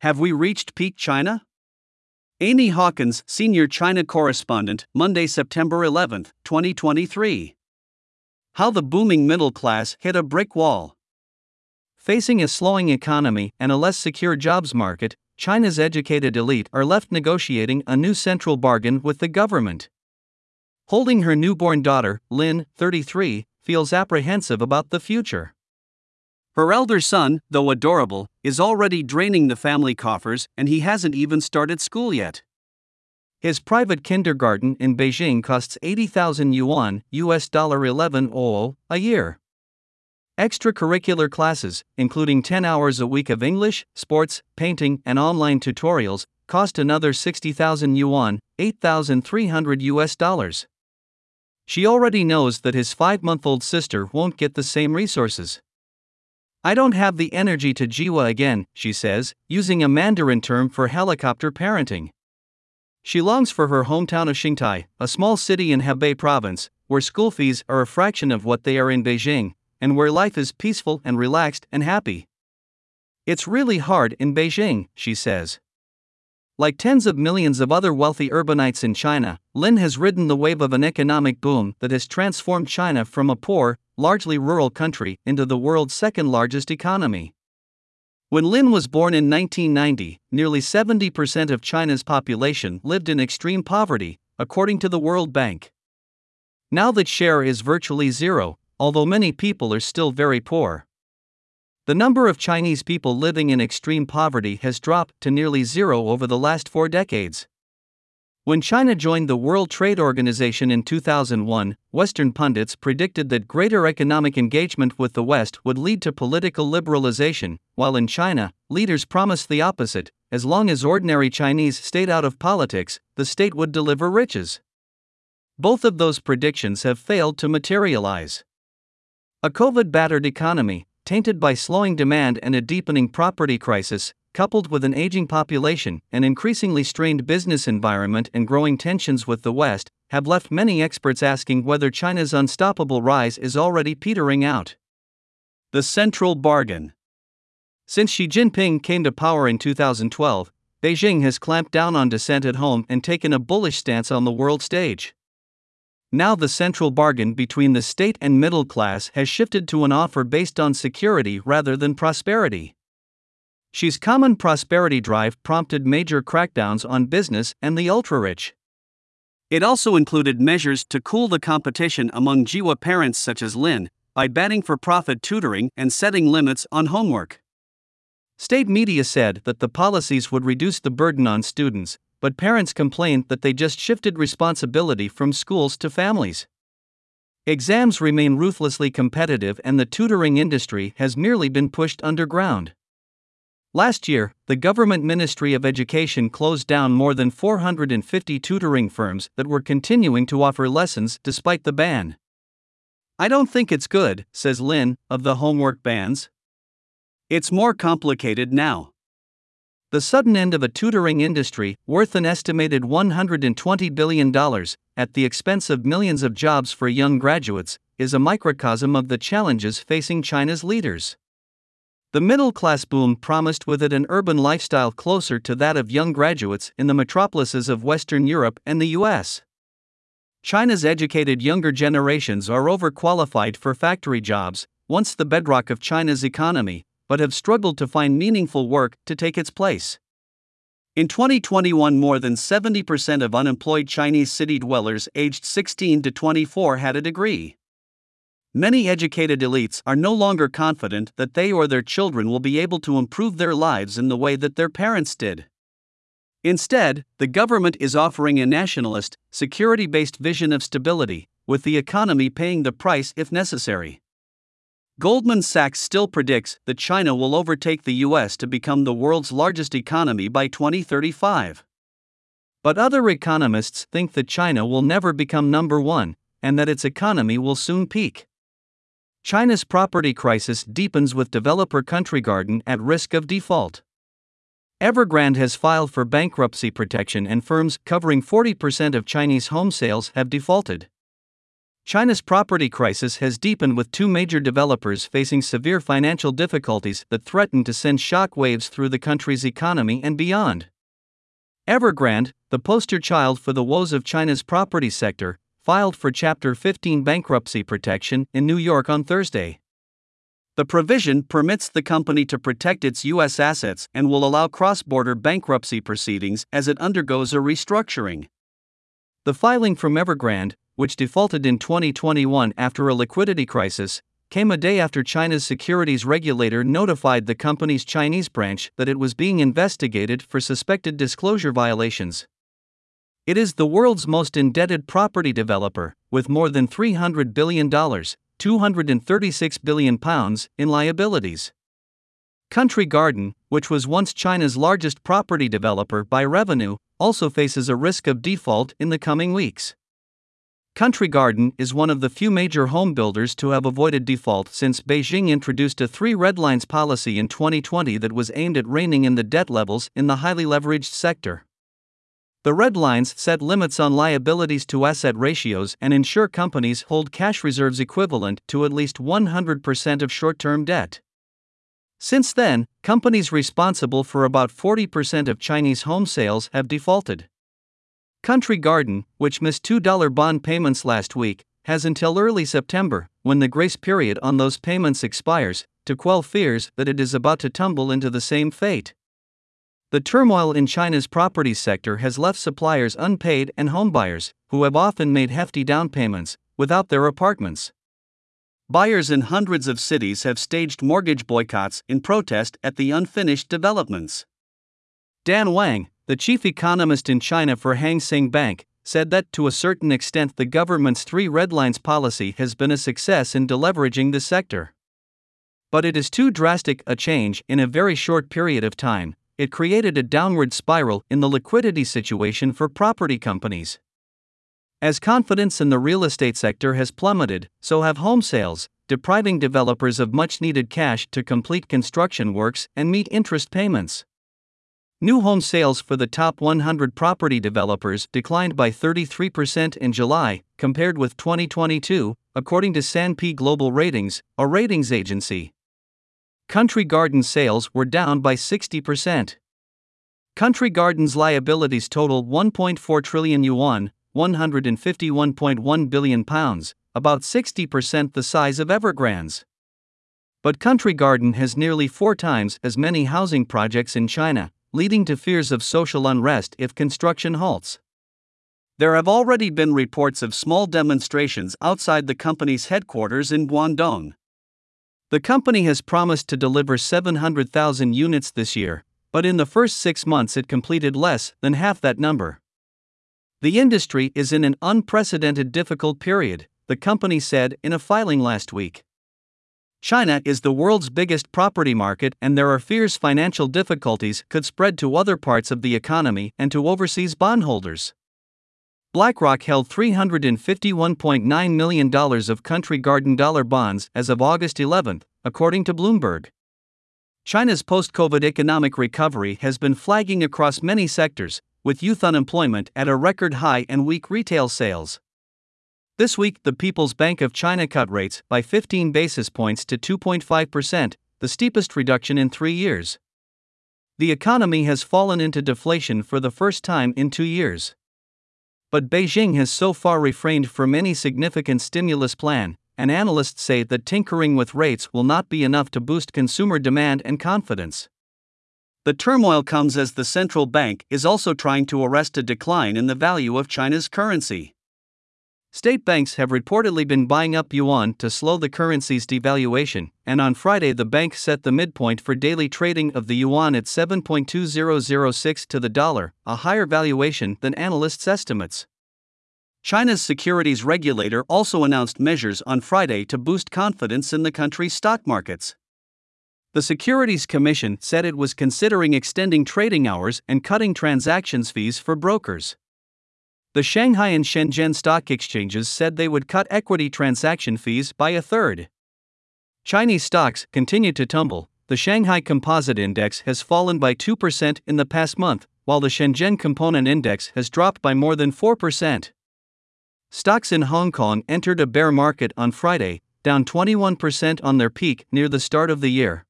Have we reached peak China? Amy Hawkins, Senior China Correspondent, Monday, September 11, 2023. How the booming middle class hit a brick wall. Facing a slowing economy and a less secure jobs market, China's educated elite are left negotiating a new central bargain with the government. Holding her newborn daughter, Lynne, 33, feels apprehensive about the future. Her elder son, though adorable, is already draining the family coffers and he hasn't even started school yet. His private kindergarten in Beijing costs 80,000 yuan, US dollar 11 a year. Extracurricular classes, including 10 hours a week of English, sports, painting, and online tutorials, cost another 60,000 yuan, 8,300 US dollars. She already knows that his 5-month-old sister won't get the same resources. I don't have the energy to jiwa again, she says, using a Mandarin term for helicopter parenting. She longs for her hometown of Xingtai, a small city in Hebei province, where school fees are a fraction of what they are in Beijing, and where life is peaceful and relaxed and happy. It's really hard in Beijing, she says. Like tens of millions of other wealthy urbanites in China, Lynne has ridden the wave of an economic boom that has transformed China from a poor, largely rural country into the world's second largest economy. When Lynne was born in 1990, nearly 70% of China's population lived in extreme poverty, according to the World Bank. Now that share is virtually zero, although many people are still very poor. The number of Chinese people living in extreme poverty has dropped to nearly zero over the last four decades. When China joined the World Trade Organization in 2001, Western pundits predicted that greater economic engagement with the West would lead to political liberalization, while in China, leaders promised the opposite as long as ordinary Chinese stayed out of politics, the state would deliver riches. Both of those predictions have failed to materialize. A COVID battered economy, tainted by slowing demand and a deepening property crisis, coupled with an aging population, an increasingly strained business environment, and growing tensions with the West, have left many experts asking whether China's unstoppable rise is already petering out. The Central Bargain Since Xi Jinping came to power in 2012, Beijing has clamped down on dissent at home and taken a bullish stance on the world stage. Now the central bargain between the state and middle class has shifted to an offer based on security rather than prosperity. Xi's common prosperity drive prompted major crackdowns on business and the ultra rich. It also included measures to cool the competition among Jiwa parents such as Lynne by banning for profit tutoring and setting limits on homework. State media said that the policies would reduce the burden on students, but parents complained that they just shifted responsibility from schools to families. Exams remain ruthlessly competitive and the tutoring industry has merely been pushed underground. Last year, the Government Ministry of Education closed down more than 450 tutoring firms that were continuing to offer lessons despite the ban. I don't think it's good, says Lynne, of the homework bans. It's more complicated now. The sudden end of a tutoring industry, worth an estimated $120 billion, at the expense of millions of jobs for young graduates, is a microcosm of the challenges facing China's leaders. The middle class boom promised with it an urban lifestyle closer to that of young graduates in the metropolises of Western Europe and the US. China's educated younger generations are overqualified for factory jobs, once the bedrock of China's economy, but have struggled to find meaningful work to take its place. In 2021, more than 70% of unemployed Chinese city dwellers aged 16 to 24 had a degree. Many educated elites are no longer confident that they or their children will be able to improve their lives in the way that their parents did. Instead, the government is offering a nationalist, security based vision of stability, with the economy paying the price if necessary. Goldman Sachs still predicts that China will overtake the US to become the world's largest economy by 2035. But other economists think that China will never become number one, and that its economy will soon peak. China's property crisis deepens with developer Country Garden at risk of default. Evergrande has filed for bankruptcy protection, and firms covering 40% of Chinese home sales have defaulted. China's property crisis has deepened with two major developers facing severe financial difficulties that threaten to send shock waves through the country's economy and beyond. Evergrande, the poster child for the woes of China's property sector, filed for Chapter 15 bankruptcy protection in New York on Thursday. The provision permits the company to protect its U.S. assets and will allow cross border bankruptcy proceedings as it undergoes a restructuring. The filing from Evergrande, which defaulted in 2021 after a liquidity crisis, came a day after China's securities regulator notified the company's Chinese branch that it was being investigated for suspected disclosure violations. It is the world's most indebted property developer, with more than $300 billion, 236 billion pounds, in liabilities. Country Garden, which was once China's largest property developer by revenue, also faces a risk of default in the coming weeks. Country Garden is one of the few major home builders to have avoided default since Beijing introduced a three red lines policy in 2020 that was aimed at reining in the debt levels in the highly leveraged sector. The red lines set limits on liabilities to asset ratios and ensure companies hold cash reserves equivalent to at least 100% of short term debt. Since then, companies responsible for about 40% of Chinese home sales have defaulted. Country Garden, which missed $2 bond payments last week, has until early September, when the grace period on those payments expires, to quell fears that it is about to tumble into the same fate. The turmoil in China's property sector has left suppliers unpaid and homebuyers, who have often made hefty down payments, without their apartments. Buyers in hundreds of cities have staged mortgage boycotts in protest at the unfinished developments. Dan Wang, the chief economist in China for Hang Seng Bank, said that to a certain extent the government's three red lines policy has been a success in deleveraging the sector. But it is too drastic a change in a very short period of time, it created a downward spiral in the liquidity situation for property companies. As confidence in the real estate sector has plummeted, so have home sales, depriving developers of much needed cash to complete construction works and meet interest payments. New home sales for the top 100 property developers declined by 33% in July, compared with 2022, according to S&P Global Ratings, a ratings agency. Country Garden sales were down by 60%. Country Garden's liabilities total 1.4 trillion yuan, 151.1 billion pounds, about 60% the size of Evergrande's. But Country Garden has nearly four times as many housing projects in China, leading to fears of social unrest if construction halts. There have already been reports of small demonstrations outside the company's headquarters in Guangdong. The company has promised to deliver 700,000 units this year, but in the first six months it completed less than half that number. The industry is in an unprecedented difficult period, the company said in a filing last week. China is the world's biggest property market, and there are fears financial difficulties could spread to other parts of the economy and to overseas bondholders. BlackRock held $351.9 million of Country Garden dollar bonds as of August 11, according to Bloomberg. China's post COVID economic recovery has been flagging across many sectors, with youth unemployment at a record high and weak retail sales. This week, the People's Bank of China cut rates by 15 basis points to 2.5%, the steepest reduction in three years. The economy has fallen into deflation for the first time in two years. But Beijing has so far refrained from any significant stimulus plan, and analysts say that tinkering with rates will not be enough to boost consumer demand and confidence. The turmoil comes as the central bank is also trying to arrest a decline in the value of China's currency. State banks have reportedly been buying up yuan to slow the currency's devaluation, and on Friday the bank set the midpoint for daily trading of the yuan at 7.2006 to the dollar, a higher valuation than analysts' estimates. China's securities regulator also announced measures on Friday to boost confidence in the country's stock markets. The Securities Commission said it was considering extending trading hours and cutting transactions fees for brokers. The Shanghai and Shenzhen stock exchanges said they would cut equity transaction fees by a third. Chinese stocks continued to tumble. The Shanghai Composite Index has fallen by 2% in the past month, while the Shenzhen Component Index has dropped by more than 4%. Stocks in Hong Kong entered a bear market on Friday, down 21% on their peak near the start of the year.